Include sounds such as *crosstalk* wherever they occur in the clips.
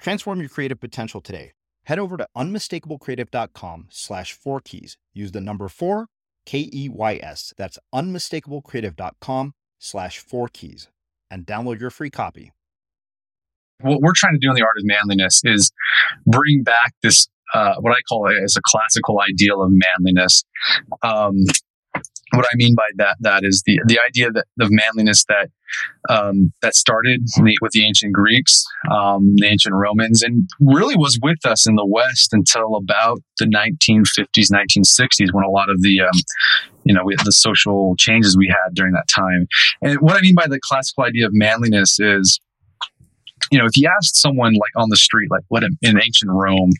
Transform your creative potential today. Head over to unmistakablecreative.com slash four keys. Use the number four, K E Y S. That's unmistakablecreative.com slash four keys and download your free copy. What we're trying to do in the art of manliness is bring back this, uh, what I call it as a classical ideal of manliness. Um, what I mean by that that is the the idea that of manliness that um, that started with the ancient Greeks, um, the ancient Romans, and really was with us in the West until about the 1950s, 1960s, when a lot of the um, you know the social changes we had during that time. And what I mean by the classical idea of manliness is you know, if you asked someone like on the street, like what in, ancient Rome,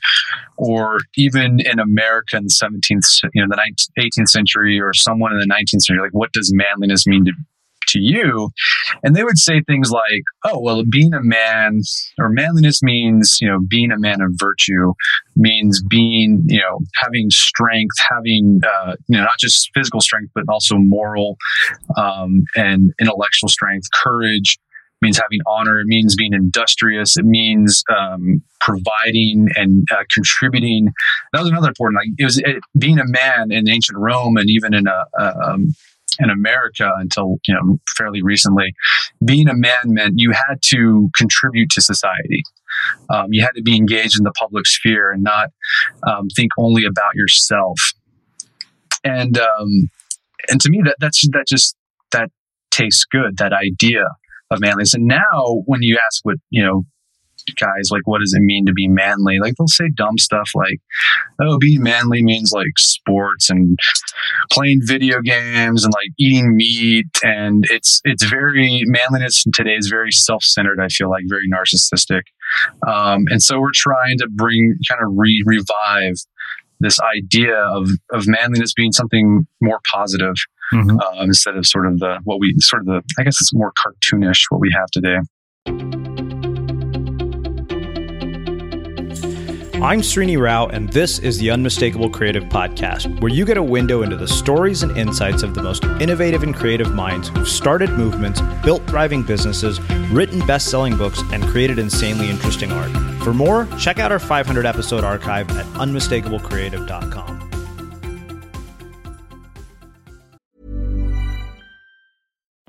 or even in America in the 17th, you know, the 19th, 18th century, or someone in the 19th century, like what does manliness mean to to you? And they would say things like, oh, well, being a man or manliness means, you know, being a man of virtue means being, you know, having strength, having, uh, you know, not just physical strength, but also moral um, and intellectual strength, courage, means having honor. It means being industrious. It means um, providing and uh, contributing. That was another important. Like it was it, being a man in ancient Rome and even in a, um, in America until you know fairly recently. Being a man meant you had to contribute to society. Um, you had to be engaged in the public sphere and not um, think only about yourself. And um, and to me that that's that just that tastes good. That idea of manliness. And now when you ask what, you know, guys like what does it mean to be manly? Like they'll say dumb stuff like oh being manly means like sports and playing video games and like eating meat. And it's it's very manliness today is very self-centered i feel like very narcissistic. Um, and so we're trying to bring kind of re- revive this idea of of manliness being something more positive mm-hmm. uh, instead of sort of the what we sort of the I guess it's more cartoonish what we have today. I'm Srini Rao, and this is the Unmistakable Creative Podcast, where you get a window into the stories and insights of the most innovative and creative minds who've started movements, built thriving businesses, written best selling books, and created insanely interesting art. For more, check out our 500 episode archive at unmistakablecreative.com.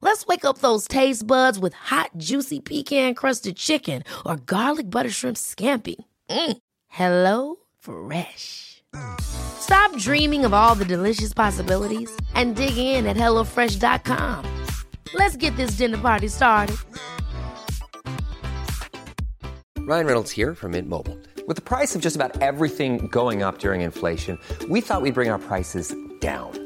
Let's wake up those taste buds with hot, juicy pecan crusted chicken or garlic butter shrimp scampi. Mm. Hello Fresh. Stop dreaming of all the delicious possibilities and dig in at HelloFresh.com. Let's get this dinner party started. Ryan Reynolds here from Mint Mobile. With the price of just about everything going up during inflation, we thought we'd bring our prices down.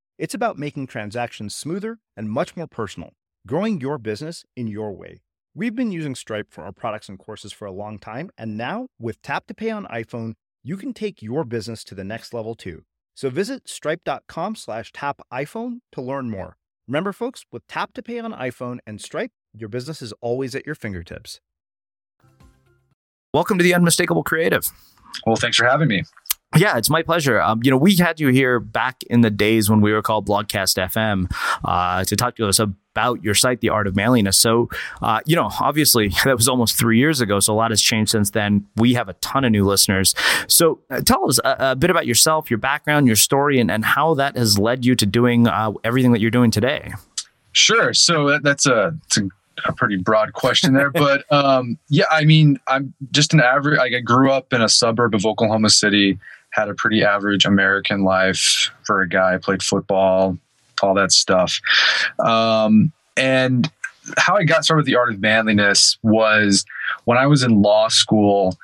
It's about making transactions smoother and much more personal, growing your business in your way. We've been using Stripe for our products and courses for a long time, and now with Tap to Pay on iPhone, you can take your business to the next level too. So visit stripe.com slash tap iPhone to learn more. Remember, folks, with Tap to Pay on iPhone and Stripe, your business is always at your fingertips. Welcome to the Unmistakable Creative. Well, thanks for having me. Yeah, it's my pleasure. Um, you know, we had you here back in the days when we were called Blogcast FM uh, to talk to us about your site, The Art of Manliness. So, uh, you know, obviously *laughs* that was almost three years ago. So a lot has changed since then. We have a ton of new listeners. So uh, tell us a, a, bit about yourself, your background, your story, and, and how that has led you to doing uh, everything that you're doing today. Sure. So that, that's a, a a pretty broad question there, but um, yeah, I mean, I'm just an average. Like I grew up in a suburb of Oklahoma City had a pretty average American life for a guy, played football, all that stuff. Um, and how I got started with the art of manliness was when I was in law school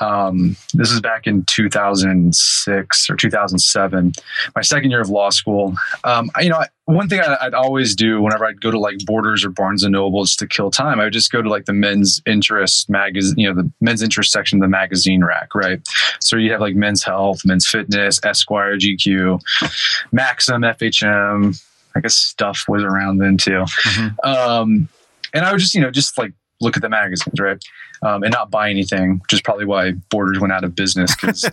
um, this is back in 2006 or 2007, my second year of law school. Um, I, you know, one thing I, would always do whenever I'd go to like Borders or Barnes and Noble just to kill time, I would just go to like the men's interest magazine, you know, the men's interest section of the magazine rack, right? So you have like men's health, men's fitness, Esquire, GQ, Maxim, FHM. I guess stuff was around then too. Mm-hmm. Um, and I would just, you know, just like look at the magazines, right? Um, and not buy anything, which is probably why Borders went out of business because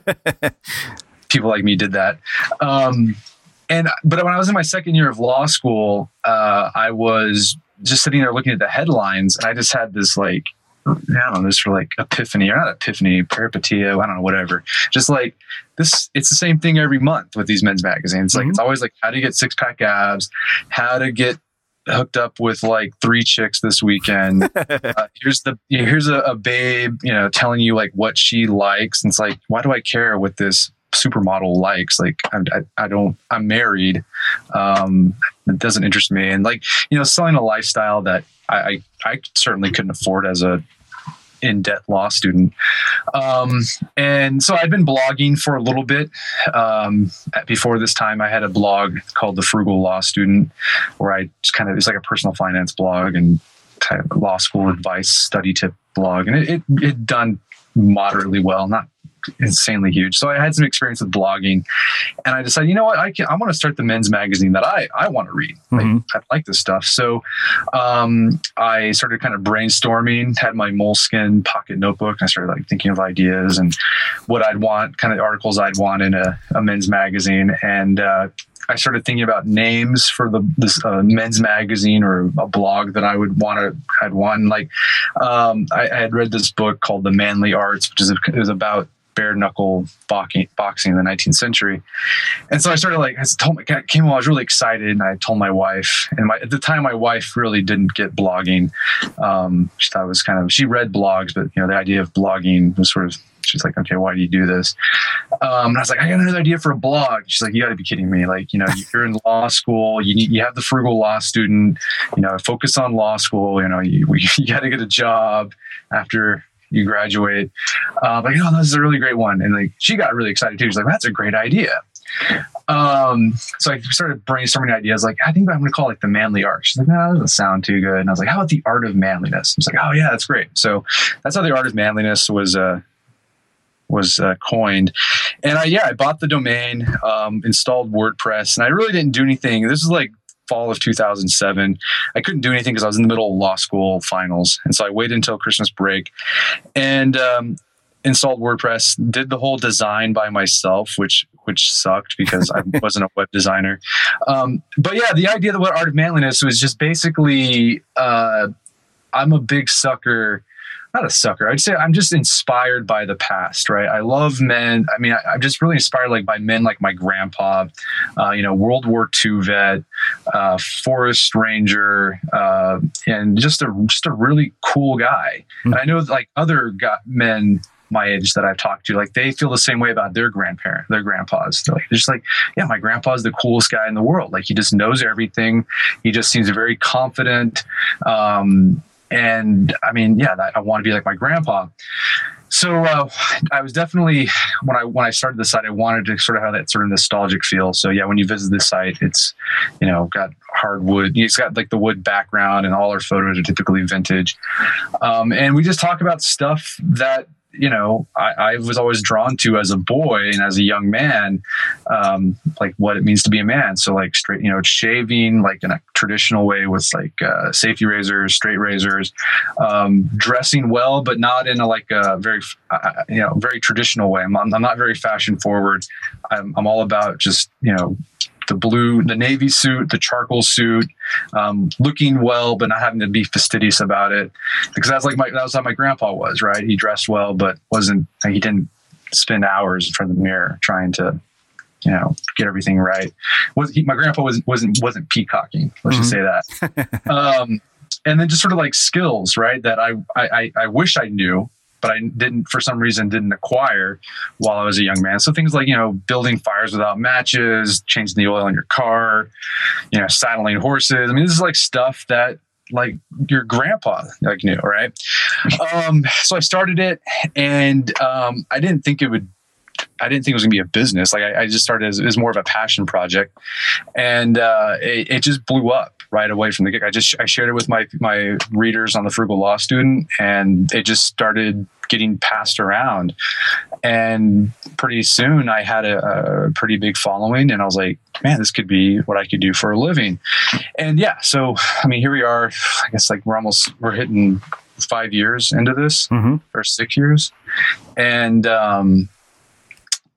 *laughs* people like me did that. Um, and but when I was in my second year of law school, uh, I was just sitting there looking at the headlines, and I just had this like I don't know, this for like epiphany or not epiphany, peripatio, I don't know, whatever. Just like this, it's the same thing every month with these men's magazines. Like mm-hmm. it's always like how to get six pack abs, how to get hooked up with like three chicks this weekend. *laughs* uh, here's the here's a, a, babe, you know, telling you like what she likes, and it's like, why do I care what this supermodel likes? Like, I, I, I don't. I'm married. Um, it doesn't interest me, and like, you know, selling a lifestyle that I, I, I certainly couldn't afford as a in debt law student. Um, and so I'd been blogging for a little bit. Um, before this time, I had a blog called The Frugal Law Student, where I just kind of, it's like a personal finance blog and law school advice study tip blog. And it, it, it done moderately well, not insanely huge. So I had some experience with blogging, and I decided, you know what, I can I want to start the men's magazine that I I want to read. Mm-hmm. I, I, like this stuff. So um, I started kind of brainstorming. Had my Moleskine pocket notebook. And I started like thinking of ideas and what I'd want, kind of articles I'd want in a, a men's magazine, and uh, I started thinking about names for the this uh, men's magazine or a blog that I would want to. I'd want like um, I, I, had read this book called The Manly Arts, which is is about bare knuckle boxing, boxing in the 19th century. And so I started like, I told my, came home, I was really excited and I told my wife and my, at the time my wife really didn't get blogging. Um, she thought it was kind of, she read blogs, but you know, the idea of blogging was sort of, she's like, okay, why do you do this? Um, and I was like, I got another idea for a blog. She's like, you gotta be kidding me. Like, you know, *laughs* you're in law school, you you have the frugal law student, you know, focus on law school, you know, you, *laughs* you gotta get a job after you graduate. Uh, you know, this is a really great one. And like, she got really excited too. She's like, that's a great idea. Um, so I started brainstorming ideas. Like, I think I'm going to call it like the manly art. She's like, no, that doesn't sound too good. And I was like, how about the art of manliness? I was like, oh yeah, that's great. So that's how the art of manliness was. Uh, was uh, coined. And I, yeah, I bought the domain, um, installed WordPress, and I really didn't do anything. This is like fall of 2007. I couldn't do anything because I was in the middle of law school finals. And so I waited until Christmas break and um, installed WordPress, did the whole design by myself, which which sucked because I *laughs* wasn't a web designer. Um, but yeah, the idea of what Art of Manliness was just basically uh, I'm a big sucker not a sucker. I'd say I'm just inspired by the past, right? I love men. I mean, I, am just really inspired like by men like my grandpa, uh, you know, World War II vet, uh, forest ranger, uh, and just a just a really cool guy. Mm-hmm. And I know like other men my age that I've talked to, like they feel the same way about their grandparent, their grandpas. They're, like, they're just like, yeah, my grandpa's the coolest guy in the world. Like he just knows everything. He just seems very confident. Um, and I mean, yeah, I want to be like my grandpa. So uh, I was definitely when I when I started the site, I wanted to sort of have that sort of nostalgic feel. So yeah, when you visit this site, it's you know got hardwood. It's got like the wood background, and all our photos are typically vintage. Um, and we just talk about stuff that you know, I, I, was always drawn to as a boy and as a young man, um, like what it means to be a man. So like straight, you know, shaving like in a traditional way with like uh, safety razors, straight razors, um, dressing well, but not in a like a very, uh, you know, very traditional way. I'm, I'm not very fashion forward. I'm, I'm all about just, you know, the blue, the navy suit, the charcoal suit, um, looking well, but not having to be fastidious about it. Because that's like my, that was how my grandpa was, right? He dressed well, but wasn't, he didn't spend hours in front of the mirror trying to, you know, get everything right. Was he, my grandpa wasn't, wasn't, wasn't peacocking. Let's mm-hmm. just say that. *laughs* um, and then just sort of like skills, right? That I, I, I wish I knew but I didn't, for some reason, didn't acquire while I was a young man. So things like, you know, building fires without matches, changing the oil in your car, you know, saddling horses. I mean, this is like stuff that like your grandpa like knew, right? Um, so I started it and um, I didn't think it would I didn't think it was gonna be a business. Like I, I just started as, as, more of a passion project, and uh, it, it, just blew up right away from the get. I just I shared it with my my readers on the Frugal Law Student, and it just started getting passed around. And pretty soon, I had a, a pretty big following, and I was like, man, this could be what I could do for a living. And yeah, so I mean, here we are. I guess like we're almost we're hitting five years into this mm-hmm. or six years, and um,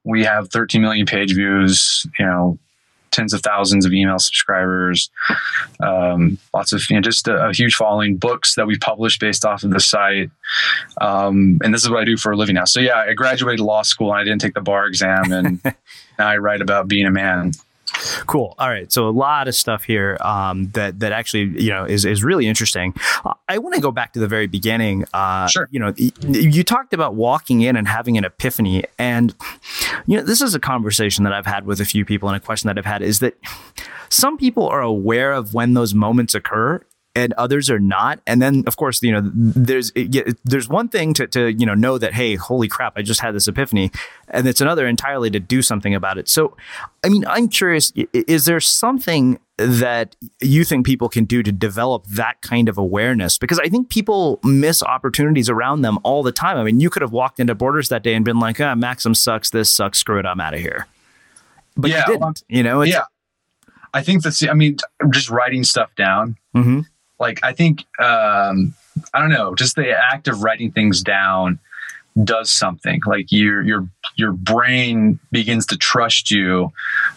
we have 13 million page views. You know, tens of thousands of email subscribers, um, lots of you know, just a, a, huge following, books that we publish based off of the site. Um, and this is what I do for a living now. So yeah, I graduated law school and I didn't take the bar exam, and *laughs* now I write about being a man. Cool. All right. So a lot of stuff here um, that that actually you know is is really interesting. I want to go back to the very beginning. Uh, sure. You know, you talked about walking in and having an epiphany, and you know this is a conversation that I've had with a few people, and a question that I've had is that some people are aware of when those moments occur and others are not. And then, of course, you know, there's there's one thing to, to you know know that hey, holy crap, I just had this epiphany, and it's another entirely to do something about it. So, I mean, I'm curious: is there something that you think people can do to develop that kind of awareness? Because I think people miss opportunities around them all the time. I mean, you could have walked into Borders that day and been like, "Ah, Maxim sucks. This sucks. Screw it. I'm out of here." But yeah, you didn't. Well, you know, yeah. I think that's. I mean, just writing stuff down. Mm-hmm like I think um, I don't know, just the act of writing things down does something. Like your your your brain begins to trust you.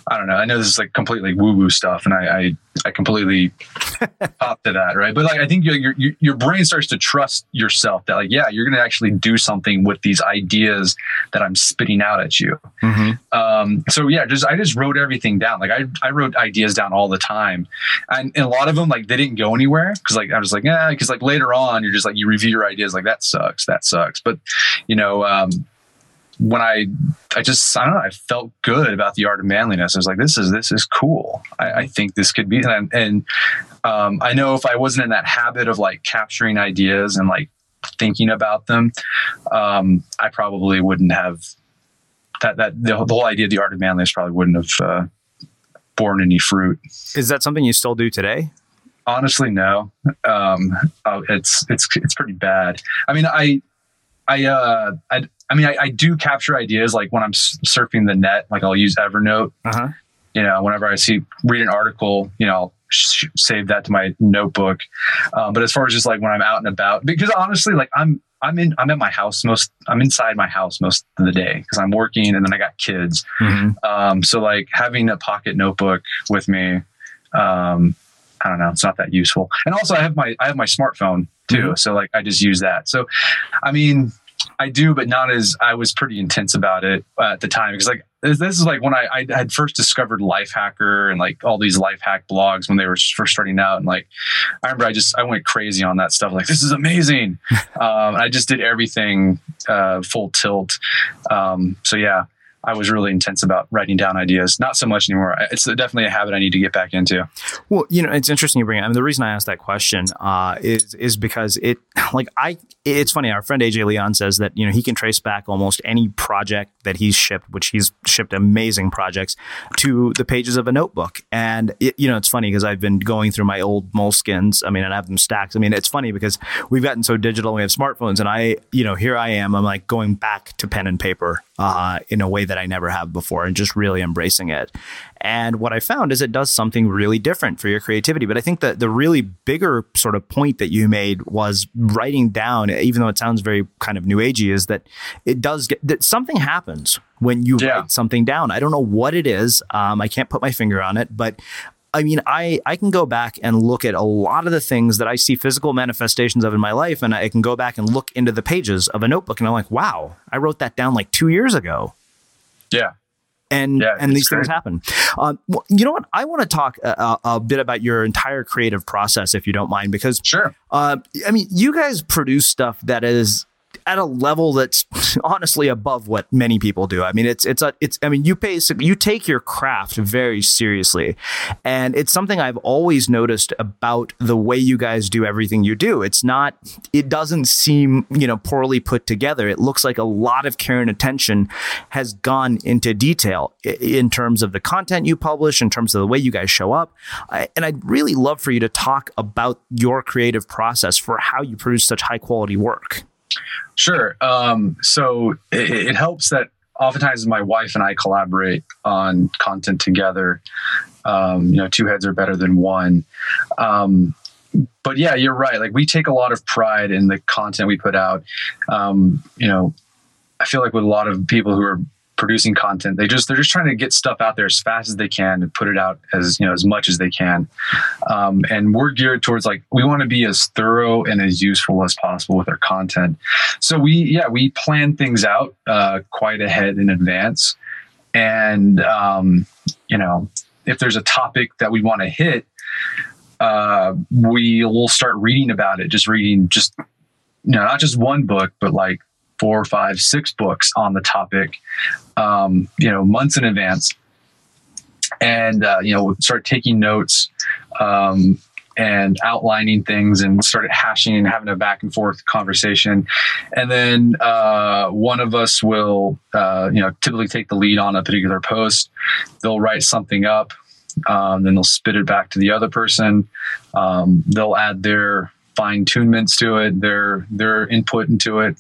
I don't know. I know this is like completely woo woo stuff, and I, I I completely *laughs* pop to that, right? But like, I think your, your your brain starts to trust yourself that like, yeah, you're going to actually do something with these ideas that I'm spitting out at you. Mm-hmm. Um, so yeah, just I just wrote everything down. Like I I wrote ideas down all the time, and, and a lot of them like they didn't go anywhere because like I was like, yeah, because like later on you're just like you review your ideas like that sucks, that sucks. But you know, um, when I, I just, I don't know, I felt good about the art of manliness. I was like, this is, this is cool. I, I think this could be, and, and um, I know if I wasn't in that habit of like capturing ideas and like thinking about them, um, I probably wouldn't have that that the, the whole idea of the art of manliness probably wouldn't have uh, borne any fruit. Is that something you still do today? Honestly, no. Um, oh, it's it's it's pretty bad. I mean, I I uh I I mean, I, I do capture ideas like when I'm surfing the net. Like I'll use Evernote. Uh-huh. You know, whenever I see read an article, you know, I'll sh- save that to my notebook. Um, but as far as just like when I'm out and about, because honestly, like I'm I'm in I'm at my house most I'm inside my house most of the day because I'm working and then I got kids. Mm-hmm. Um, so like having a pocket notebook with me, um, I don't know, it's not that useful. And also I have my I have my smartphone too, Mm-hmm. so like I just use that. So, I mean, I do, but not as I was pretty intense about it at the time because like this, this is like when I, I had first discovered Lifehacker and like all these life hack blogs when they were first starting out, and like I remember I just I went crazy on that stuff. Like this is amazing. *laughs* um, I just did everything uh, full tilt. Um, so yeah. I was really intense about writing down ideas. Not so much anymore. It's definitely a habit I need to get back into. Well, you know, it's interesting you bring it. I mean, the reason I asked that question uh, is is because it, *laughs* like, I. It's funny. Our friend AJ Leon says that you know he can trace back almost any project that he's shipped, which he's shipped amazing projects, to the pages of a notebook. And it, you know, it's funny because I've been going through my old Moleskines. I mean, and I have them stacked. I mean, it's funny because we've gotten so digital. We have smartphones, and I, you know, here I am. I'm like going back to pen and paper uh, in a way that I never have before, and just really embracing it. And what I found is it does something really different for your creativity. But I think that the really bigger sort of point that you made was writing down, even though it sounds very kind of new agey, is that it does get that something happens when you Yeah. write something down. I don't know what it is. Um, I can't put my finger on it, but I mean, I, I can go back and look at a lot of the things that I see physical manifestations of in my life, and I can go back and look into the pages of a notebook, and I'm like, wow, I wrote that down like two years ago Yeah. and Yeah, and these things happen. Um, well, you know what? I want to talk a, a, a bit about your entire creative process, if you don't mind, because Sure. uh, I mean, you guys produce stuff that is at a level that's *laughs* honestly above what many people do. I mean, it's it's a it's I mean, you basically you take your craft very seriously, and it's something I've always noticed about the way you guys do everything you do. It's not it doesn't seem you know poorly put together. It looks like a lot of care and attention has gone into detail in terms of the content you publish, in terms of the way you guys show up, and I'd really love for you to talk about your creative process for how you produce such high quality work. Sure. Um, so it, it helps that oftentimes my wife and I collaborate on content together. Um, you know, two heads are better than one. Um, but yeah, you're right. Like we take a lot of pride in the content we put out. Um, you know, I feel like with a lot of people who are producing content, they just they're just trying to get stuff out there as fast as they can and put it out as you know as much as they can. Um, and we're geared towards like we want to be as thorough and as useful as possible with our content. So we yeah we plan things out uh, quite ahead in advance, and um, you know if there's a topic that we want to hit, uh, we will start reading about it. Just reading just you know not just one book, but like four, five, six books on the topic. Um, you know months in advance. And uh, you know start taking notes um, and outlining things and started hashing and having a back and forth conversation. And then uh, one of us will uh, you know typically take the lead on a particular post. They'll write something up um, then they'll spit it back to the other person. Um, they'll add their fine tunements to it their their input into it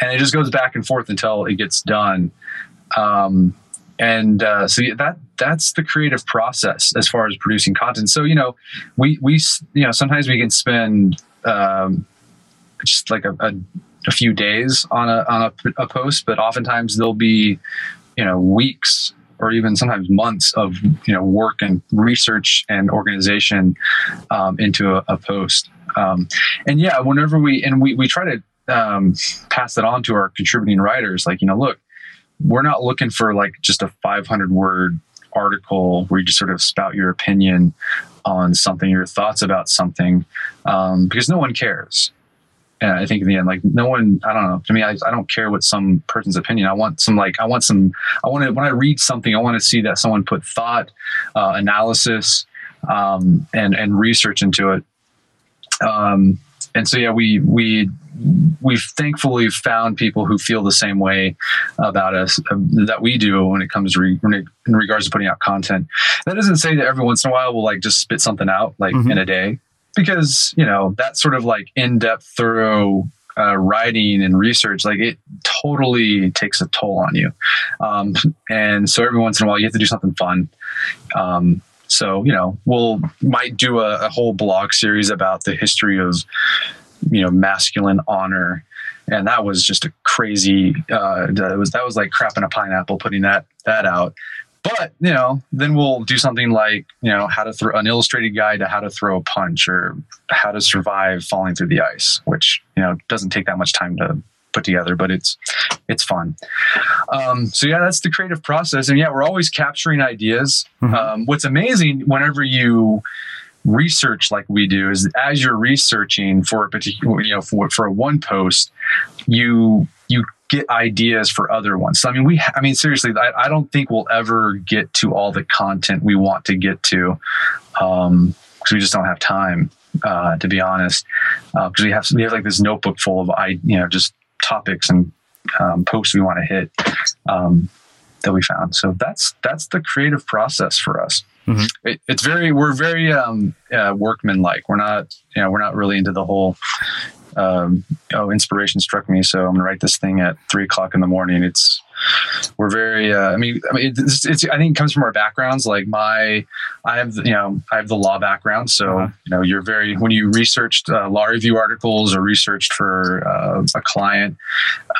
and it just goes back and forth until it gets done um, and uh, so yeah, that that's the creative process as far as producing content. So you know, we we you know sometimes we can spend um, just like a, a, a few days on a on a, a post, but oftentimes there'll be you know weeks or even sometimes months of you know work and research and organization um, into a, a post. Um, and yeah, whenever we and we we try to um, pass it on to our contributing writers, like you know, look we're not looking for like just a 500 word article where you just sort of spout your opinion on something, your thoughts about something, um, because no one cares. And I think in the end, like no one, I don't know. To me, I, I don't care what some person's opinion. I want some, like, I want some, I want to, when I read something, I want to see that someone put thought, uh, analysis, um, and, and research into it. Um, and so yeah, we we we've thankfully found people who feel the same way about us uh, that we do when it comes to re, in regards to putting out content. That doesn't say that every once in a while we'll like just spit something out like mm-hmm. in a day, because you know that sort of like in depth, thorough uh, writing and research, like it totally takes a toll on you. Um, and so every once in a while, you have to do something fun. Um, so you know, we'll might do a, a, whole blog series about the history of you know masculine honor, and that was just a crazy. Uh, that was that was like crapping a pineapple putting that that out. But you know, then we'll do something like you know how to throw an illustrated guide to how to throw a punch or how to survive falling through the ice, which you know doesn't take that much time to put together, but it's it's fun. Um, so yeah, that's the creative process, and yeah, we're always capturing ideas. Mm-hmm. Um, what's amazing whenever you research like we do is as you're researching for a particular you know for, for a one post you you get ideas for other ones. So, I mean, we, I mean, seriously, I, I, don't think we'll ever get to all the content we want to get to Um, because um, we just don't have time, uh, to be honest. Uh, Because uh, we have we have like this notebook full of I, you know, just topics and um, posts we want to hit um, that we found. So that's that's the creative process for us. Mm-hmm. It, it's very we're very um, uh, workman like. We're not you know we're not really into the whole um, oh, inspiration struck me, so I'm gonna write this thing at three o'clock in the morning. It's we're very. Uh, I mean, I mean, it's, it's, I think it comes from our backgrounds. Like my, I have you know I have the law background, so uh-huh. you know you're very when you researched uh, law review articles or researched for uh, a client,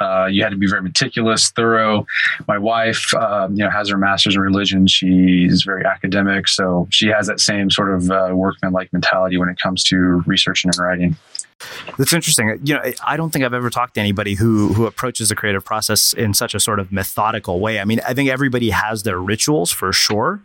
uh, you had to be very meticulous, thorough. My wife, um, you know, has her master's in religion. She's very academic, so she has that same sort of uh, workman like mentality when it comes to researching and writing. That's interesting. You know, I don't think I've ever talked to anybody who who approaches the creative process in such a sort of methodical way. I mean, I think everybody has their rituals for sure.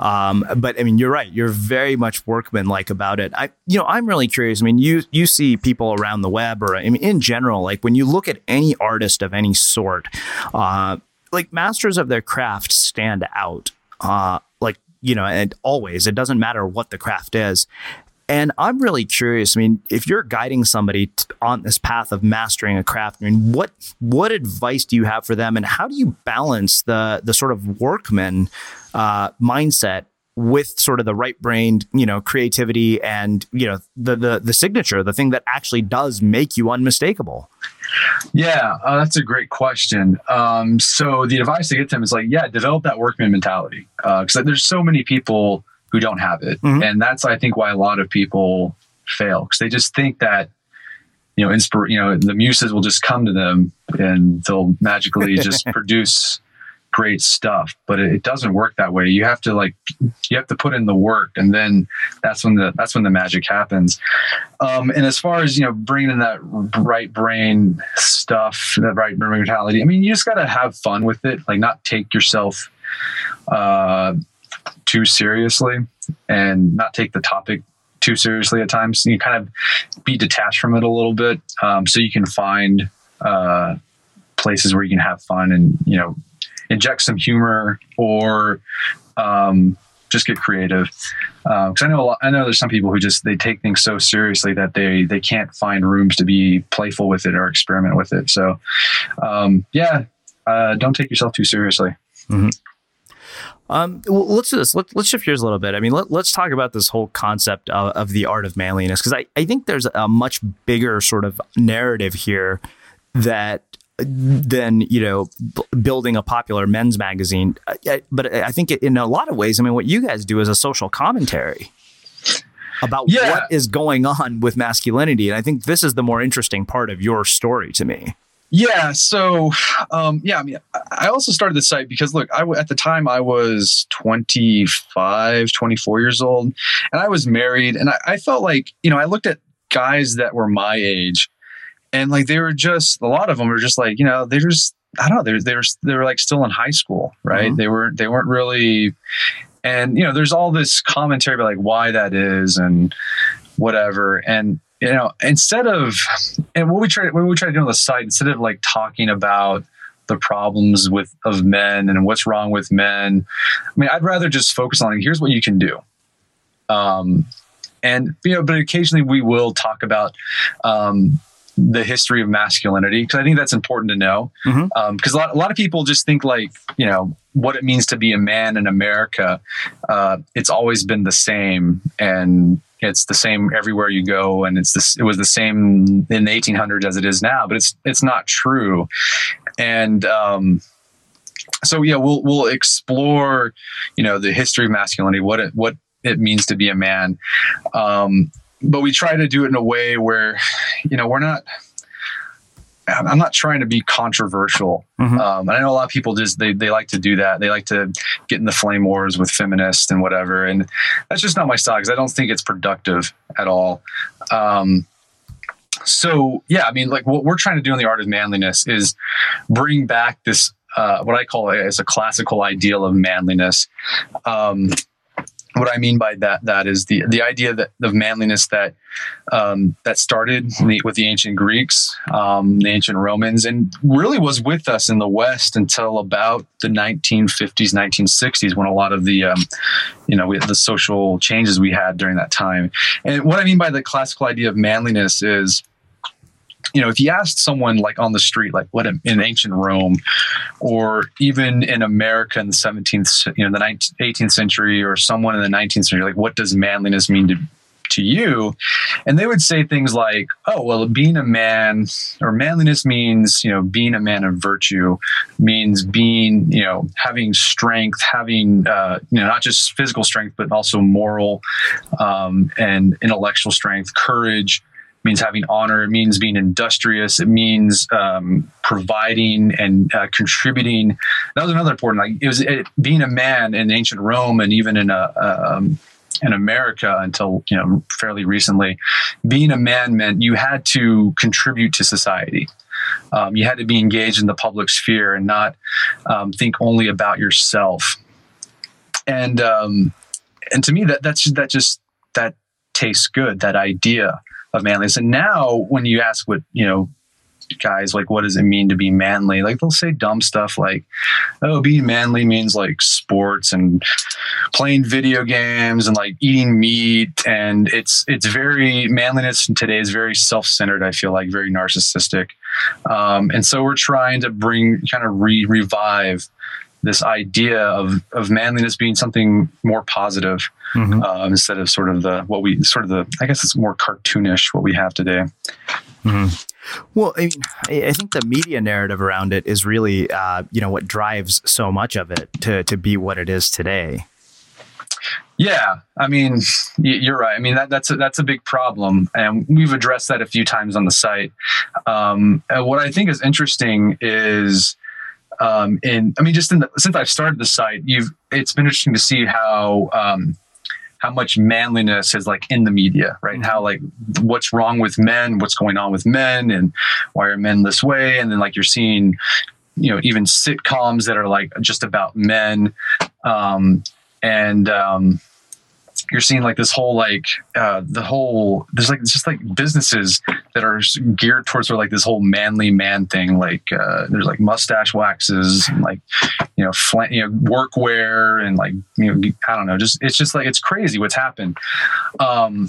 Um, but I mean, you're right. You're very much workmanlike about it. I, you know, I'm really curious. I mean, you you see people around the web, or I mean, in general, like when you look at any artist of any sort, uh, like masters of their craft stand out. Uh, like you know, and always it doesn't matter what the craft is. And I'm really curious. I mean, if you're guiding somebody on this path of mastering a craft, I mean, what what advice do you have for them, and how do you balance the the sort of workman uh, mindset with sort of the right brained, you know, creativity and you know the the the signature, the thing that actually does make you unmistakable? Yeah, uh, that's a great question. Um, so the advice I get to them is like, yeah, develop that workman mentality because uh, there's so many people who don't have it. Mm-hmm. And that's, I think, why a lot of people fail because they just think that, you know, inspire, you know, the muses will just come to them and they'll magically *laughs* just produce great stuff. But it, it, doesn't work that way. You have to like, you have to put in the work and then that's when the, that's when the magic happens. Um, and as far as, you know, bringing in that right brain stuff, that right brain mentality, I mean, you just got to have fun with it. Like not take yourself, uh, too seriously and not take the topic too seriously at times. You kind of be detached from it a little bit, um, so you can find uh, places where you can have fun and you know inject some humor or um, just get creative. Because uh, I know lot, I know there's some people who just they take things so seriously that they they can't find rooms to be playful with it or experiment with it. So um, yeah, uh, don't take yourself too seriously. Mm-hmm. Um, well, let's do this. Let, us shift gears a little bit. I mean, let, us talk about this whole concept of, of the art of manliness because I, I think there's a much bigger sort of narrative here that than you know b- building a popular men's magazine. I, but I think in a lot of ways, I mean, what you guys do is a social commentary about yeah. what is going on with masculinity, and I think this is the more interesting part of your story to me. Yeah. So, um, yeah, I mean, I also started the site because look, I, at the time I was 25, 24 years old and I was married and I, I felt like, you know, I looked at guys that were my age and like, they were just, a lot of them were just like, you know, they just, I don't know, they're, they were, they were like still in high school, right? Mm-hmm. They were, they weren't really, and you know, there's all this commentary about like why that is and whatever. And, you know, instead of and what we try what we try to do on the site, instead of like talking about the problems with of men and what's wrong with men, I mean, I'd rather just focus on like, here's what you can do. Um, and you know, but occasionally we will talk about um, the history of masculinity because I think that's important to know. Because Mhm. um, a, lot, a lot of people just think like you know what it means to be a man in America. Uh, it's always been the same, and it's the same everywhere you go, and it's this. It was the same in the 1800s as it is now, but it's it's not true. And um, so yeah, we'll we'll explore, you know, the history of masculinity, what it what it means to be a man. Um, but we try to do it in a way where, you know, we're not. I'm not trying to be controversial. Mhm. Um, and I know a lot of people just they they like to do that. They like to get in the flame wars with feminists and whatever. And that's just not my style because I don't think it's productive at all. Um, so yeah, I mean, like what we're trying to do in the art of manliness is bring back this uh, what I call as a classical ideal of manliness. Um, what I mean by that that is the the idea that of manliness that um, that started the, with the ancient Greeks, um, the ancient Romans, and really was with us in the West until about the 1950s, 1960s, when a lot of the um, you know the social changes we had during that time. And what I mean by the classical idea of manliness is you know, if you asked someone like on the street, like what in ancient Rome, or even in America in the 17th, you know, the 19th, 18th century, or someone in the 19th century, like what does manliness mean to to you? And they would say things like, "Oh, well, being a man or manliness means, you know, being a man of virtue, means being, you know, having strength, having, uh, you know, not just physical strength, but also moral um, and intellectual strength, courage." Means having honor. It means being industrious. It means um, providing and uh, contributing. That was another important. Like it was it, being a man in ancient Rome and even in a. Um, in America until you know fairly recently, being a man meant you had to contribute to society. Um, you had to be engaged in the public sphere and not um, think only about yourself. And um, and to me, that that's that just that tastes good. That idea of manliness. And now when you ask what, you know, guys like what does it mean to be manly? Like they'll say dumb stuff like oh being manly means like sports and playing video games and like eating meat. And it's it's very manliness today is very self-centered i feel like very narcissistic. Um, and so we're trying to bring kind of re- revive this idea of of manliness being something more positive Mhm. um, instead of sort of the what we sort of the I guess it's more cartoonish what we have today. Mhm. Well, I mean, I I think the media narrative around it is really, uh, you know, what drives so much of it to to be what it is today. Yeah, I mean, you're right. I mean, that, that's a, that's a big problem, and we've addressed that a few times on the site. Um, and what I think is interesting is, um, in I mean, just in the, since I've started the site, you've it's been interesting to see how. Um, how much manliness is like in the media, right? How like what's wrong with men, what's going on with men, and why are men this way? And then like you're seeing, you know, even sitcoms that are like just about men, um, and um, you're seeing like this whole like uh, the whole there's like just like businesses that are geared towards sort of like this whole manly man thing. Like uh, there's like mustache waxes, and like you know, flan- you know, workwear, and like you know, I don't know, just it's just like it's crazy what's happened. Um,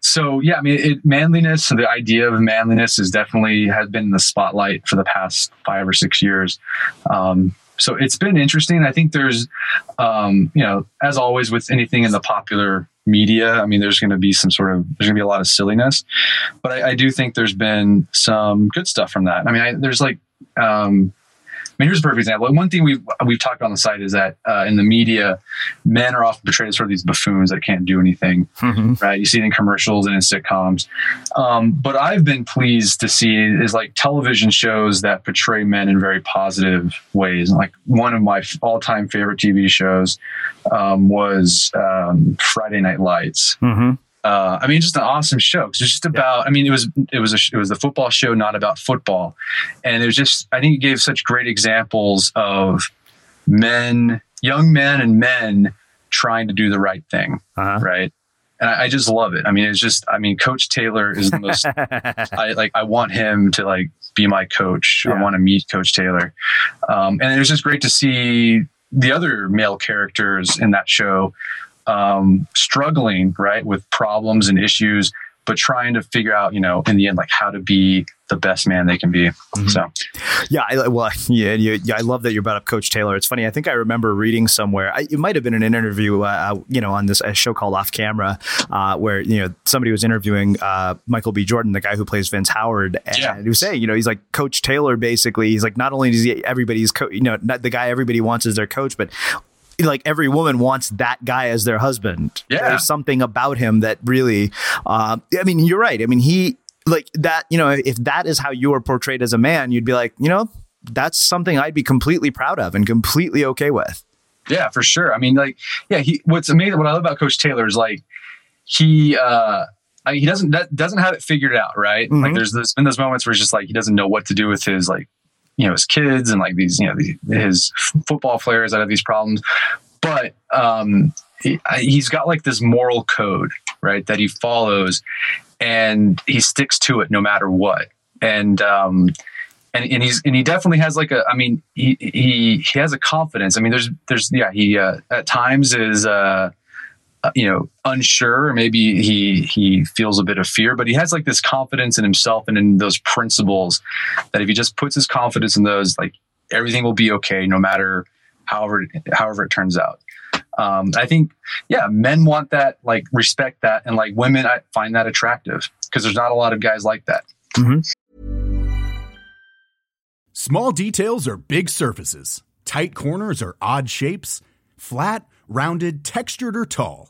so yeah, I mean, it, manliness. So The idea of manliness is definitely has been in the spotlight for the past five or six years. Um, so it's been interesting. I think there's, um, you know, as always with anything in the popular media, I mean, there's going to be some sort of there's going to be a lot of silliness, but I, I do think there's been some good stuff from that. I mean, I, there's like. Um, mean, here's a perfect example. One thing we've we've talked on the site is that uh, in the media, men are often portrayed as sort of these buffoons that can't do anything right? You see it in commercials and in sitcoms. Um, but I've been pleased to see is like television shows that portray men in very positive ways. Like one of my all-time favorite TV shows um, was um, Friday Night Lights. Mm-hmm. Uh, I mean, just an awesome show. it's just about. I mean, it was it was a, it was the football show, not about football, and it was just. I think it gave such great examples of men, young men, and men trying to do the right thing Uh-huh. right? And I, I just love it. I mean, it's just, I mean, Coach Taylor is the most. *laughs* I like, I want him to like be my coach. I want to meet Coach Taylor, um, and it was just great to see the other male characters in that show um, struggling right with problems and issues but trying to figure out, you know, in the end, like how to be the best man they can be. Mm-hmm. So, yeah, I, well, yeah, yeah, I love that you brought up Coach Taylor. It's funny. I think I remember reading somewhere. I, it might have been in an interview, uh, uh you know, on this a show called Off Camera, uh, where you know somebody was interviewing uh, Michael B. Jordan, the guy who plays Vince Howard, and yeah. he was saying, you know, he's like Coach Taylor. Basically, he's like not only is he everybody's coach, you know, not the guy everybody wants as their coach, but like every woman wants that guy as their husband. Yeah. There's something about him that really, uh, I mean, you're right. I mean, he, like that, you know, if that is how you are portrayed as a man, you'd be like, you know, that's something I'd be completely proud of and completely okay with. Yeah, for sure. I mean, like, yeah, he, what's amazing, what I love about Coach Taylor is like, he, uh, I mean, he doesn't that doesn't have it figured out, right? Mm-hmm. Like, there's, there's been those moments where it's just like he doesn't know what to do with his like you know his kids and like these you know the, his football players that have these problems but um, he, he's got like this moral code right that he follows and he sticks to it no matter what and um, and, and he's and he definitely has like a I mean he he he has a confidence. I mean there's there's yeah he uh, at times is uh, you know unsure. Or maybe he he feels a bit of fear but he has like this confidence in himself and in those principles that if he just puts his confidence in those like everything will be okay no matter however however it turns out. Um, i think yeah men want that like respect that and like women i find that attractive because there's not a lot of guys like that. Mm-hmm. small details are big surfaces. Tight corners are odd shapes. Flat rounded, textured, or tall.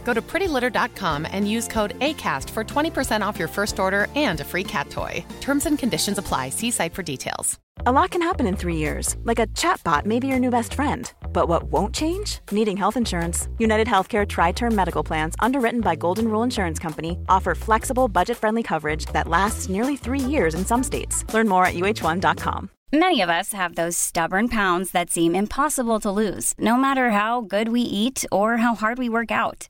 Go to prettylitter.com and use code ACAST for 20% off your first order and a free cat toy. Terms and conditions apply. See site for details. A lot can happen in three years, like a chatbot may be your new best friend. But what won't change? Needing health insurance. United Healthcare Tri Term Medical Plans, underwritten by Golden Rule Insurance Company, offer flexible, budget friendly coverage that lasts nearly three years in some states. Learn more at uh1.com. Many of us have those stubborn pounds that seem impossible to lose, no matter how good we eat or how hard we work out.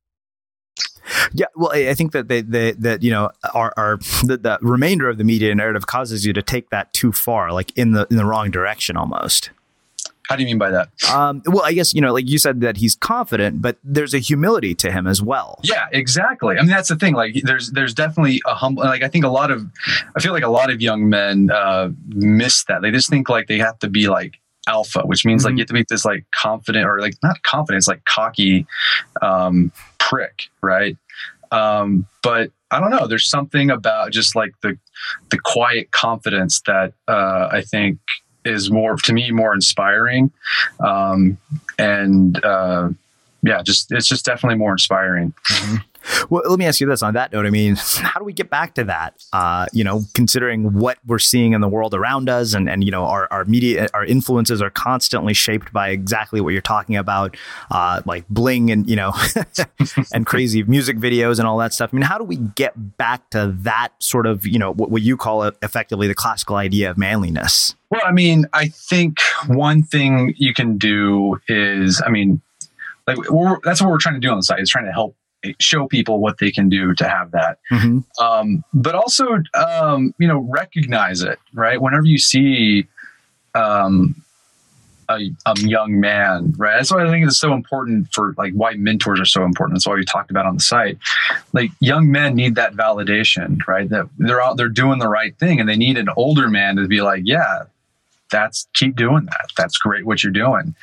Yeah, well, I think that they, they that you know our, our the, the, remainder of the media narrative causes you to take that too far, like in the in the wrong direction almost. How do you mean by that? Um, well, I guess you know, like you said that he's confident, but there's a humility to him as well. Yeah, exactly. I mean, that's the thing. Like, there's there's definitely a humble. Like, I think a lot of, I feel like a lot of young men uh, miss that. They just think like they have to be like alpha, which means mm-hmm. like you have to be this like confident or like not confident, it's like cocky um, prick, right? Um, but I don't know. There's something about just like the the quiet confidence that uh, I think is more to me more inspiring, um, and uh, yeah, just it's just definitely more inspiring. Mm-hmm. Well, let me ask you this on that note. I mean, how do we get back to that? Uh, you know, considering what we're seeing in the world around us and, and you know, our, our media, our influences are constantly shaped by exactly what you're talking about, uh, like bling and, you know, *laughs* and crazy music videos and all that stuff. I mean, how do we get back to that sort of, you know, what, what you call it effectively the classical idea of manliness? Well, I mean, I think one thing you can do is, I mean, like that's what we're trying to do on the site is trying to help show people what they can do to have that. Mm-hmm. Um, but also, um, you know, recognize it, right? Whenever you see um, a, a, young man, right? That's why I think it's so important for like why mentors are so important. That's why we talked about on the site. Like young men need that validation, right? That they're out, they're doing the right thing and they need an older man to be like, yeah, that's keep doing that. That's great what you're doing.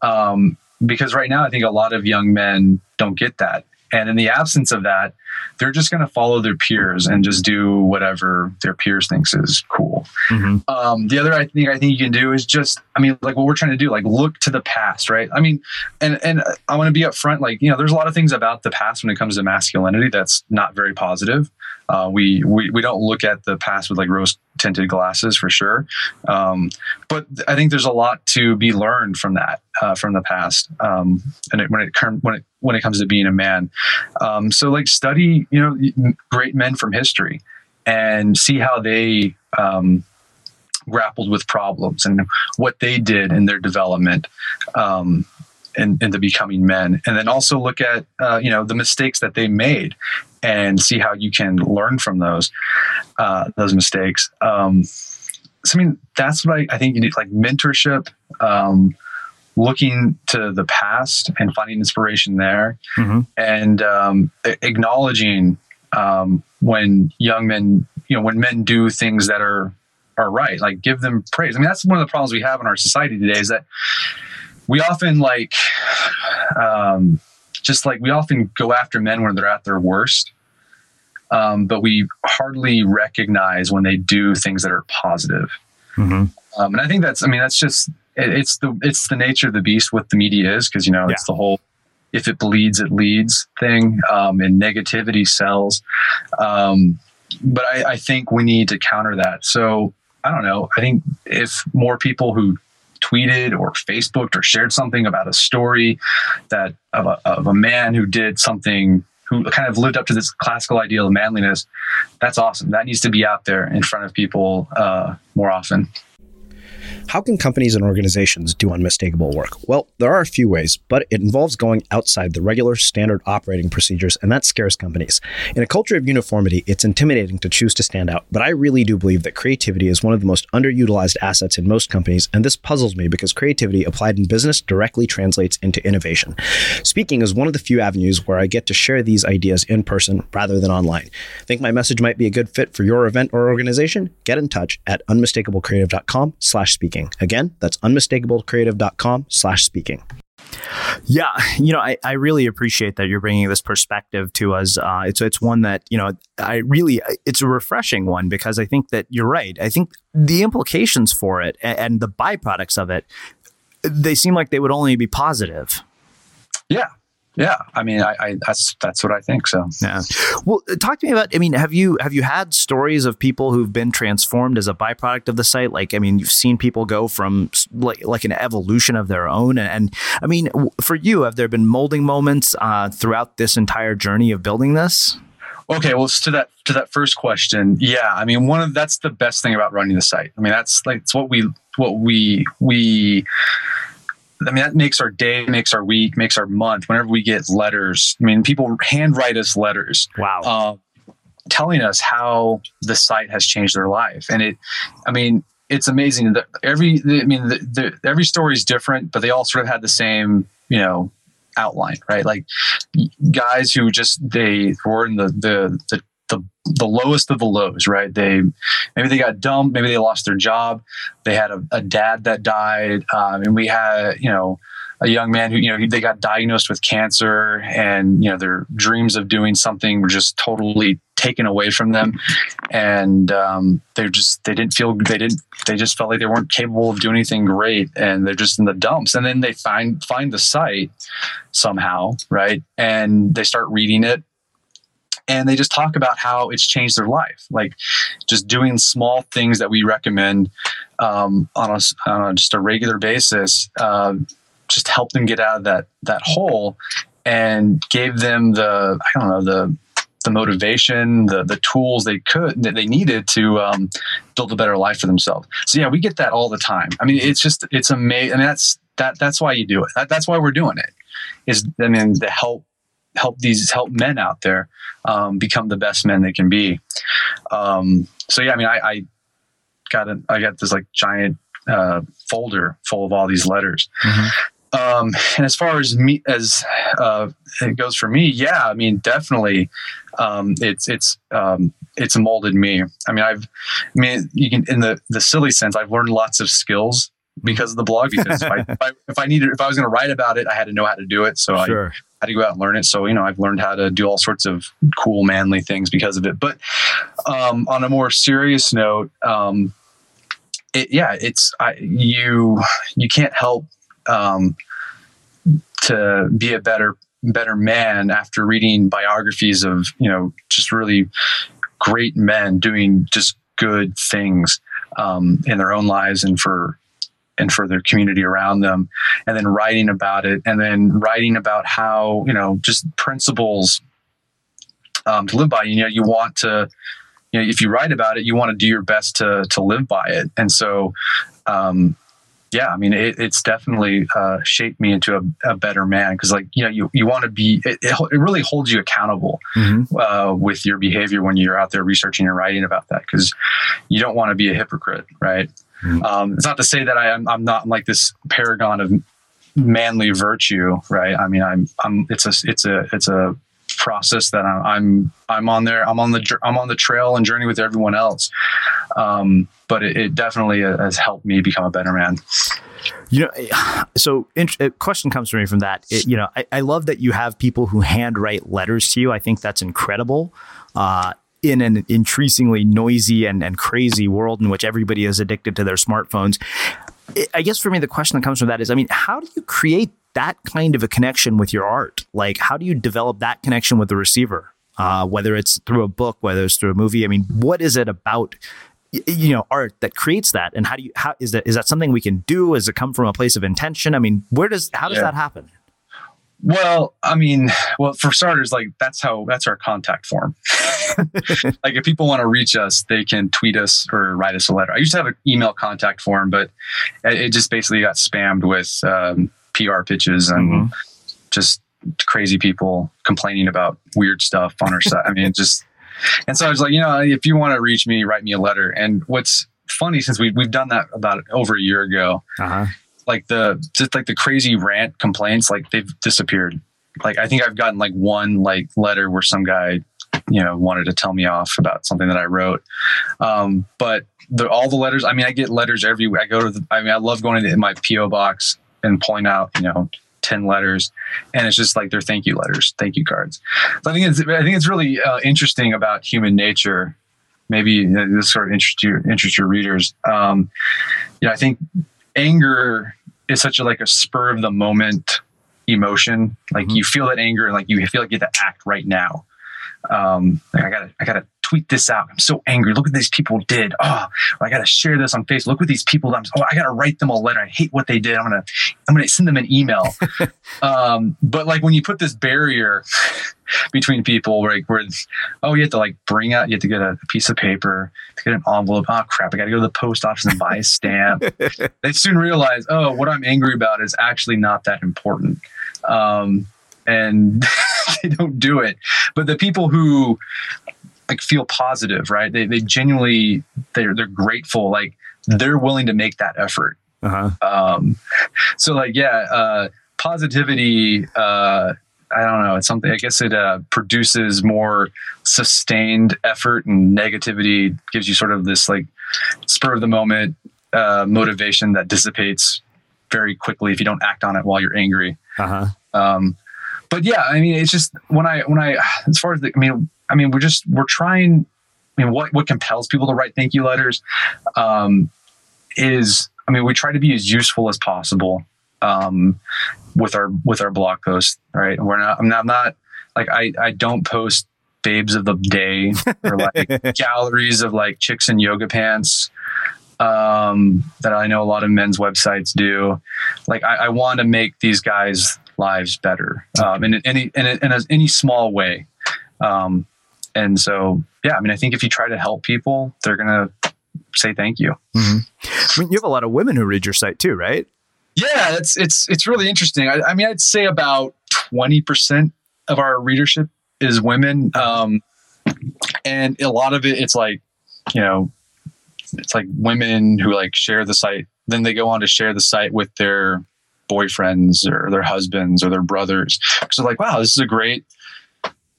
Um, because right now I think a lot of young men don't get that. And in the absence of that, they're just going to follow their peers and just do whatever their peers thinks is cool. Mm-hmm. Um, the other I think I think you can do is just, I mean, like what we're trying to do, like look to the past, right? I mean, and and I want to be upfront, like you know, there's a lot of things about the past when it comes to masculinity that's not very positive. Uh, we, we we don't look at the past with like rose tinted glasses for sure, um, but I think there's a lot to be learned from that uh, from the past, um, and it, when it when it when it comes to being a man. Um, so like study you know great men from history and see how they um, grappled with problems and what they did in their development. Um, and into becoming men and then also look at uh, you know the mistakes that they made and see how you can learn from those uh, those mistakes. Um, so I mean, that's what I, I, think you need, like mentorship, um, looking to the past and finding inspiration there, mm-hmm. and um, acknowledging um, when young men, you know, when men do things that are are right, like give them praise. I mean, that's one of the problems we have in our society today is that we often like um, just like we often go after men when they're at their worst um, but we hardly recognize when they do things that are positive. Mm-hmm. Um, and I think that's, I mean, that's just, it, it's the, it's the nature of the beast what the media is. Cause you know, yeah. it's the whole, if it bleeds, it leads thing. Um, and negativity sells. Um, but I, I think we need to counter that. So I don't know. I think if more people who tweeted or Facebooked or shared something about a story that of a, of a man who did something who kind of lived up to this classical ideal of manliness, that's awesome. That needs to be out there in front of people uh, more often. How can companies and organizations do unmistakable work? Well, there are a few ways, but it involves going outside the regular standard operating procedures, and that scares companies. In a culture of uniformity, it's intimidating to choose to stand out, but I really do believe that creativity is one of the most underutilized assets in most companies, and this puzzles me because creativity applied in business directly translates into innovation. Speaking is one of the few avenues where I get to share these ideas in person rather than online. Think my message might be a good fit for your event or organization? Get in touch at unmistakablecreative.com slash speaking. Again, that's unmistakablecreative.com slash speaking. Yeah, you know, I, I really appreciate that you're bringing this perspective to us. Uh, it's it's one that you know I really it's a refreshing one because I think that you're right. I think the implications for it and, and the byproducts of it they seem like they would only be positive. Yeah, yeah, I mean, I, I, that's that's what I think. So yeah. Well, talk to me about. I mean, have you have you had stories of people who've been transformed as a byproduct of the site? Like, I mean, you've seen people go from like like an evolution of their own, and, and I mean, for you, have there been molding moments uh, throughout this entire journey of building this? Okay, well, to that to that first question, yeah, I mean, one of that's the best thing about running the site. I mean, that's like it's what we what we we I mean, that makes our day, makes our week, makes our month. Whenever we get letters, I mean, people handwrite us letters. Wow. Uh, telling us how the site has changed their life. And it, I mean, it's amazing that every I mean the, the, every story is different, but they all sort of had the same you know outline, right? Like guys who just they were in the the the the, the lowest of the lows, right? They maybe they got dumped, maybe they lost their job, they had a, a dad that died, um, and we had you know a young man who you know they got diagnosed with cancer, and you know their dreams of doing something were just totally taken away from them, and um, they just they didn't feel they didn't they just felt like they weren't capable of doing anything great, and they're just in the dumps, and then they find find the site somehow, right, and they start reading it and they just talk about how it's changed their life like just doing small things that we recommend um, on, a, on a, just a regular basis uh, just help them get out of that that hole and gave them the i don't know the the motivation the the tools they could that they needed to um, build a better life for themselves. So yeah we get that all the time. I mean it's just it's amazing mean, that's that that's why you do it. That, that's why we're doing it is i mean to help help these help men out there um, become the best men they can be. Um, so yeah, I mean, I, I got a, I got this like giant uh, folder full of all these letters. Mm-hmm. Um, and as far as me, as uh, it goes for me, yeah, I mean, definitely, um, it's it's um, it's molded me. I mean, I've, I mean, you can in the the silly sense, I've learned lots of skills because of the blog. Because if, I, *laughs* if, I, if I needed, if I was going to write about it, I had to know how to do it. So sure. I had to go out and learn it. So, you know, I've learned how to do all sorts of cool, manly things because of it. But um, on a more serious note, um, it, yeah, it's I, you. You can't help um, to be a better better man after reading biographies of you know just really great men doing just good things um, in their own lives and for and for their community around them and then writing about it and then writing about how you know just principles um, to live by. You know you want to you know if you write about it you want to do your best to to live by it. And so um, yeah i mean it, it's definitely uh, shaped me into a, a better man because like you know you, you want to be it, it, really holds you accountable mm-hmm. uh, with your behavior when you're out there researching and writing about that because you don't want to be a hypocrite right Mm-hmm. Um, it's not to say that I am I'm not like this paragon of manly virtue, right? I mean, I'm I'm it's a it's a it's a process that I'm I'm, I'm on there. I'm on the I'm on the trail and journey with everyone else. Um, but it, it definitely has helped me become a better man. You know, *sighs* so a question comes to me from that. It, you know, I, I, love that you have people who handwrite letters to you. I think that's incredible. Uh, in an increasingly noisy and, and crazy world in which everybody is addicted to their smartphones. I guess for me, the question that comes from that is I mean, how do you create that kind of a connection with your art? Like, how do you develop that connection with the receiver? Uh, whether it's through a book, whether it's through a movie. I mean, what is it about you know art that creates that and how do you how is that is that something we can do does it come from a place of intention i mean where does how does yeah. that happen well i mean well for starters like that's how that's our contact form *laughs* like if people want to reach us, they can tweet us or write us a letter. I used to have an email contact form, but it just basically got spammed with um, PR pitches and mm-hmm. just crazy people complaining about weird stuff on our site. I mean, just and so I was like, you know, if you want to reach me, write me a letter. And what's funny since we we've done that about over a year ago, uh-huh. Like the just like the crazy rant complaints, like they've disappeared. Like I think I've gotten like one like letter where some guy you know wanted to tell me off about something that I wrote. Um, but the, all the letters, I mean, I get letters every. I go to the, I mean, I love going to my PO box and pulling out, you know, 10 letters and it's just like their thank you letters, thank you cards. So I think it's, I think it's really uh, interesting about human nature. Maybe this sort of interest your, interest your readers. Um, yeah, I think anger is such a like a spur of the moment emotion. Like mm-hmm. you feel that anger and like you feel like you have to act right now um, like I gotta, I gotta tweet this out. I'm so angry. Look what these people did. Oh, I gotta share this on Facebook. Look what these people. I'm, oh, I gotta write them a letter. I hate what they did. I'm gonna, I'm gonna send them an email. *laughs* um, but like when you put this barrier between people, like where, oh, you have to like bring out, you have to get a piece of paper, to get an envelope. Oh crap, I gotta go to the post office and buy a stamp. *laughs* they soon realize, oh, what I'm angry about is actually not that important. Um, and *laughs* they don't do it. But the people who like feel positive, right? They they genuinely they're they're grateful. Like they're willing to make that effort. Uh-huh. Um, so like, yeah, uh, positivity, uh, I don't know. It's something, I guess it, uh, produces more sustained effort and negativity gives you sort of this like spur of the moment, uh, motivation that dissipates very quickly if you don't act on it while you're angry. Uh-huh. Um, but yeah, I mean, it's just when I, when I, as far as the, I mean, I mean, we're just, we're trying, I mean, what, what compels people to write thank you letters, um, is, I mean, we try to be as useful as possible, um, with our, with our blog posts, right? We're not, I'm not, I'm not like, I, I don't post babes of the day or like *laughs* galleries of like chicks in yoga pants um, that I know a lot of men's websites do. Like I, I want to make these guys' lives better um, in any in, in, in any small way. Um, and so, yeah, I mean, I think if you try to help people, they're gonna say thank you. Mm-hmm. I mean, you have a lot of women who read your site too, right? Yeah, it's it's it's really interesting. I, I mean, I'd say about twenty percent of our readership is women, um, and a lot of it, it's like you know, it's like women who like share the site. Then they go on to share the site with their boyfriends or their husbands or their brothers. So like, wow, this is a great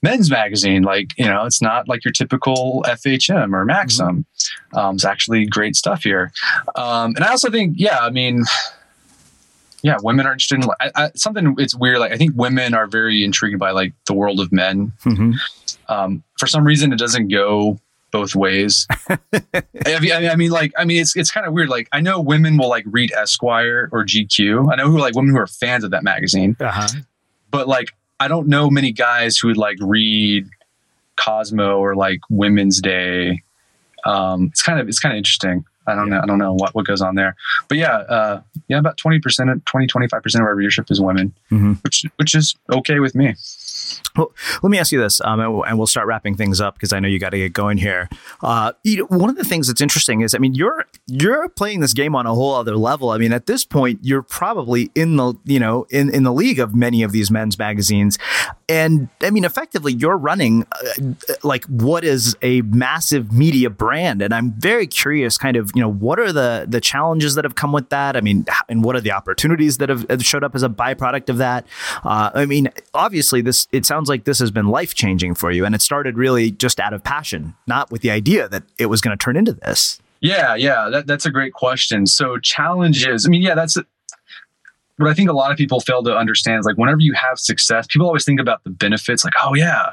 men's magazine. Like, you know, it's not like your typical FHM or Maxim. Mm-hmm. Um, it's actually great stuff here. Um, and I also think, yeah, I mean, yeah, women are interested in I, I, something. It's weird. Like I think women are very intrigued by like the world of men. Mm-hmm. Um, for some reason, it doesn't go both ways. *laughs* I, mean, I mean, like, I mean, it's it's kind of weird. Like, I know women will like read Esquire or GQ. I know who like women who are fans of that magazine. Uh-huh. But like, I don't know many guys who would like read Cosmo or like Women's Day. Um, it's kind of it's kind of interesting. I don't know. I don't know what, what goes on there, but yeah, uh, yeah, about 20%, 20, 25% of our readership is women, mm-hmm. which, which is okay with me. Well, let me ask you this, um, and we'll start wrapping things up because I know you got to get going here. Uh, one of the things that's interesting is, I mean, you're you're playing this game on a whole other level. I mean, at this point, you're probably in the you know in in the league of many of these men's magazines, and I mean, effectively, you're running uh, like what is a massive media brand, and I'm very curious, kind of, you know, what are the the challenges that have come with that? I mean, and what are the opportunities that have, have showed up as a byproduct of that? Uh, I mean, obviously, this it sounds like this has been life changing for you, and it started really just out of passion, not with the idea that it was going to turn into this. Yeah, yeah, that, that's a great question. So challenges, I mean, yeah, that's what I think a lot of people fail to understand is like whenever you have success, people always think about the benefits, like, oh yeah,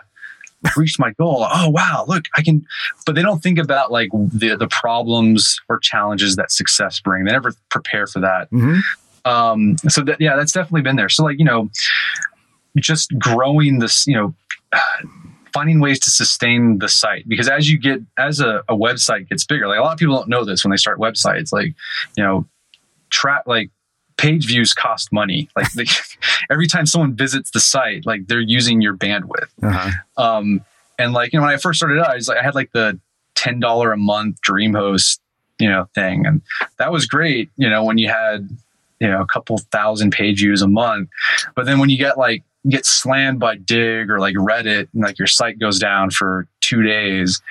reached my goal. Oh wow, look, I can but they don't think about like the the problems or challenges that success bring. They never prepare for that. Mm-hmm. Um, so that yeah, that's definitely been there. So like, you know, just growing this, you know, finding ways to sustain the site because as you get as a, a website gets bigger, like a lot of people don't know this when they start websites, like, you know, track like page views cost money. Like they, *laughs* *laughs* every time someone visits the site, like they're using your bandwidth. Uh-huh. Um, and like, you know, when I first started out, I was like, I had like the $10 a month DreamHost, you know, thing. And that was great, you know, when you had, you know, a couple thousand page views a month. But then when you get like, get slammed by Digg or like Reddit and like your site goes down for two days,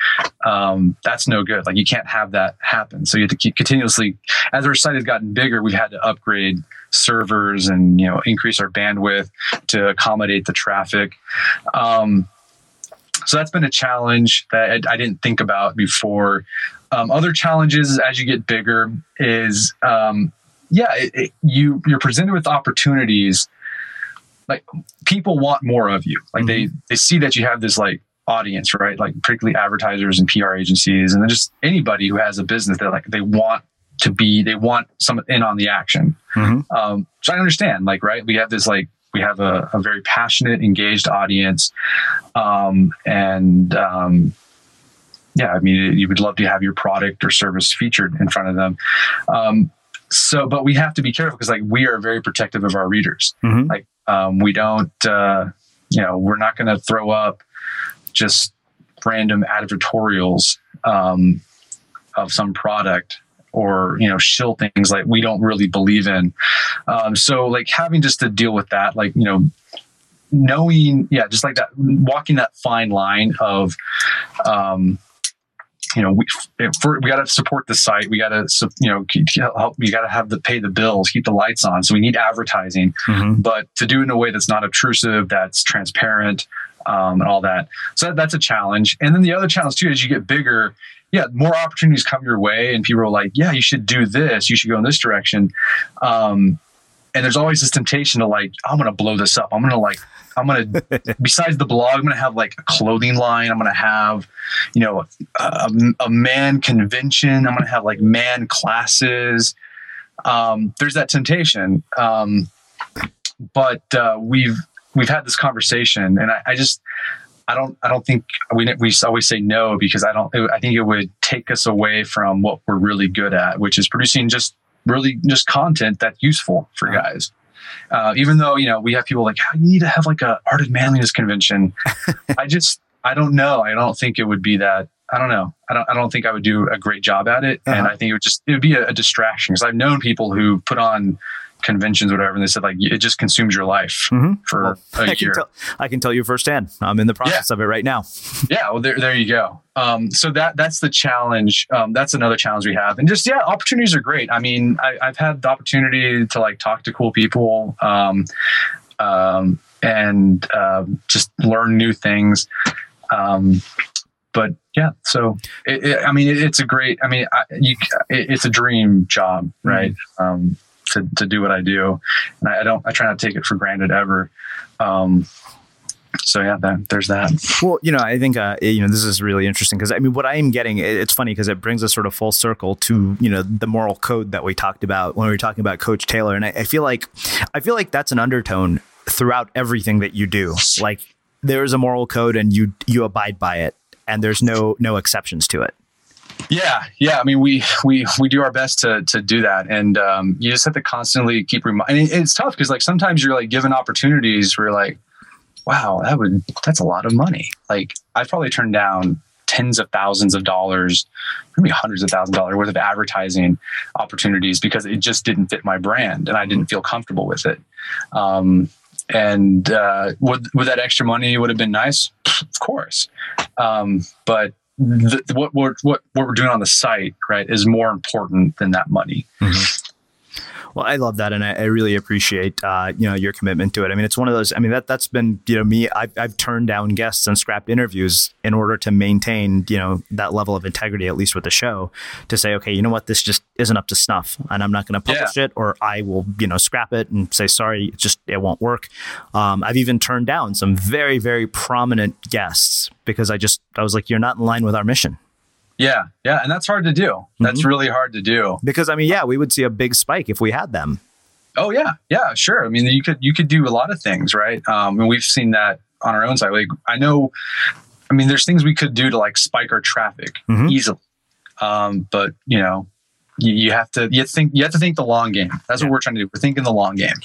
um, that's no good. Like you can't have that happen. So you have to keep continuously, as our site has gotten bigger, we've had to upgrade servers and, you know, increase our bandwidth to accommodate the traffic. Um, so that's been a challenge that I, didn't think about before. Um, other challenges as you get bigger is, um, yeah, it, it, you you're presented with opportunities. Like people want more of you. Like mm-hmm. they they see that you have this like audience, right? Like particularly advertisers and PR agencies, and then just anybody who has a business that like they want to be, they want some in on the action. Mm-hmm. Um, so I understand, like, right? We have this like we have a, a very passionate, engaged audience, um, and um, yeah, I mean, you would love to have your product or service featured in front of them. So, but we have to be careful because, like, we are very protective of our readers. Mm-hmm. Like, um, we don't, uh, you know, we're not going to throw up just random advertorials um, of some product or you know shill things like we don't really believe in um, so like having just to deal with that like you know knowing yeah just like that walking that fine line of um, you know, we for, we got to support the site. We got to, you know, help. You got to have the pay the bills, keep the lights on. So we need advertising, mm-hmm. but to do it in a way that's not obtrusive, that's transparent, um, and all that. So that, that's a challenge. And then the other challenge too, as you get bigger, yeah, more opportunities come your way, and people are like, yeah, you should do this. You should go in this direction. Um, and there's always this temptation to like, I'm going to blow this up. I'm going to like I'm gonna *laughs* besides the blog, I'm gonna have like a clothing line. I'm gonna have, you know, a, a man convention. I'm gonna have like man classes. Um, there's that temptation, um, but uh, we've we've had this conversation, and I, I just I don't I don't think we we always say no because I don't I think it would take us away from what we're really good at, which is producing just really just content that's useful for guys. Uh, even though you know we have people like, oh, you need to have like a art of manliness convention. *laughs* I just I don't know. I don't think it would be that. I don't know. I don't. I don't think I would do a great job at it, uh-huh. and I think it would just it would be a, a distraction because I've known people who put on conventions or whatever and they said like it just consumes your life mm-hmm. for well, a I year can tell, i can tell you firsthand i'm in the process yeah. of it right now *laughs* yeah well there, there you go um, so that that's the challenge um, that's another challenge we have and just yeah opportunities are great i mean I, have had the opportunity to like talk to cool people um, um and uh, just learn new things um, but yeah, so it, it, I mean, it, it's a great. I mean, I, you, it's a dream job, right? Mm-hmm. Um, to, to do what I do. And I, I don't, I try not to take it for granted ever. Um, so yeah, that, there's that. Well, you know, I think uh, you know this is really interesting because I mean, what I am getting, it's funny because it brings us sort of full circle to you know the moral code that we talked about when we were talking about Coach Taylor, and I, I feel like I feel like that's an undertone throughout everything that you do. Like there is a moral code, and you you abide by it, and there's no no exceptions to it. Yeah, yeah. I mean, we we we do our best to to do that, and um, you just have to constantly keep reminding. It's tough because like sometimes you're like given opportunities where like, wow, that would that's a lot of money. Like I've probably turned down tens of thousands of dollars, maybe hundreds of thousands of dollars worth of advertising opportunities because it just didn't fit my brand and I didn't feel comfortable with it. Um, and uh, would would that extra money would have been nice? Of course, um, but the, what, what what what we're doing on the site, right, is more important than that money. Mm-hmm. Well, I love that, and I, I really appreciate uh, you know your commitment to it. I mean, it's one of those. I mean, that that's been you know me. I've, I've turned down guests and scrapped interviews in order to maintain you know that level of integrity, at least with the show, to say, okay, you know what, this just isn't up to snuff, and I'm not going to publish yeah. it, or I will you know scrap it and say sorry, it just it won't work. Um, I've even turned down some very very prominent guests because I just I was like, you're not in line with our mission. Yeah, yeah, and that's hard to do. That's mm-hmm. really hard to do. Because I mean, yeah, we would see a big spike if we had them. Oh yeah, yeah, sure. I mean, you could you could do a lot of things, right? Um, and we've seen that on our own side. Like I know, I mean, there's things we could do to like spike our traffic mm-hmm. easily, um, but you know, you, you, have to you think you have to think the long game. That's yeah. what we're trying to do. We're thinking the long game.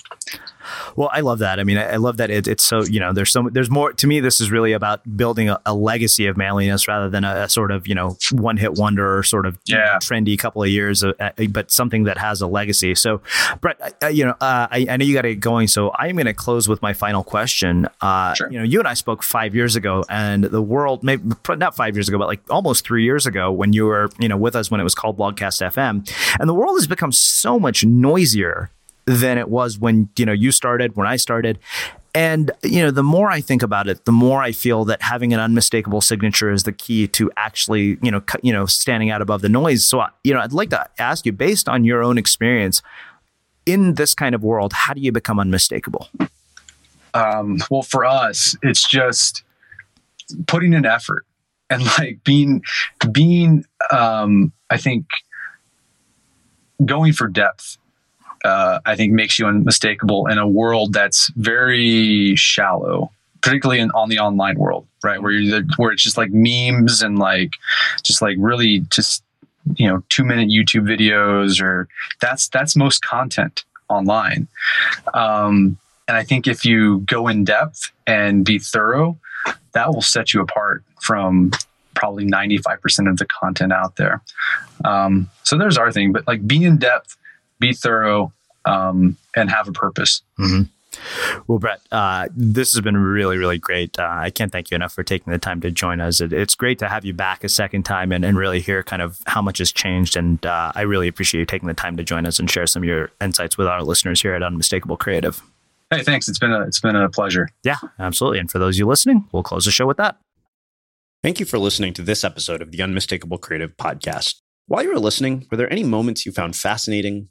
Well, I love that. I mean, I, I love that it, it's so you know there's so there's more to me. This is really about building a, a legacy of manliness rather than a, a, sort of you know one hit wonder or sort of yeah. trendy couple of years, uh, uh, but something that has a legacy. So, Brett, uh, you know, uh, I, I, know you got to get going, so I'm going to close with my final question. Uh, sure. You know, you and I spoke five years ago, and the world maybe not five years ago, but like almost three years ago when you were you know with us when it was called Blogcast FM, and the world has become so much noisier than it was when you know you started, when I started. And you know, the more I think about it, the more I feel that having an unmistakable signature is the key to actually, you know, you know, standing out above the noise. So, you know, I'd like to ask you, based on your own experience in this kind of world, how do you become unmistakable? Um, well, for us, it's just putting an effort and like being, being, um, I think, going for depth uh, I think makes you unmistakable in a world that's very shallow, particularly in, on the online world, right? Where you're, where it's just like memes and like just like really just you know two minute YouTube videos or that's that's most content online. Um, and I think if you go in depth and be thorough, that will set you apart from probably 95% of the content out there. Um, so there's our thing, but like be in depth, be thorough, um, and have a purpose. Mm-hmm. Well, Brett, uh, this has been really, really great. Uh, I can't thank you enough for taking the time to join us. It, it's great to have you back a second time and, and really hear kind of how much has changed. And uh, I really appreciate you taking the time to join us and share some of your insights with our listeners here at Unmistakable Creative. Hey, thanks. It's been a it's been a pleasure. Yeah, absolutely. And for those of you listening, we'll close the show with that. Thank you for listening to this episode of the Unmistakable Creative Podcast. While you were listening, were there any moments you found fascinating,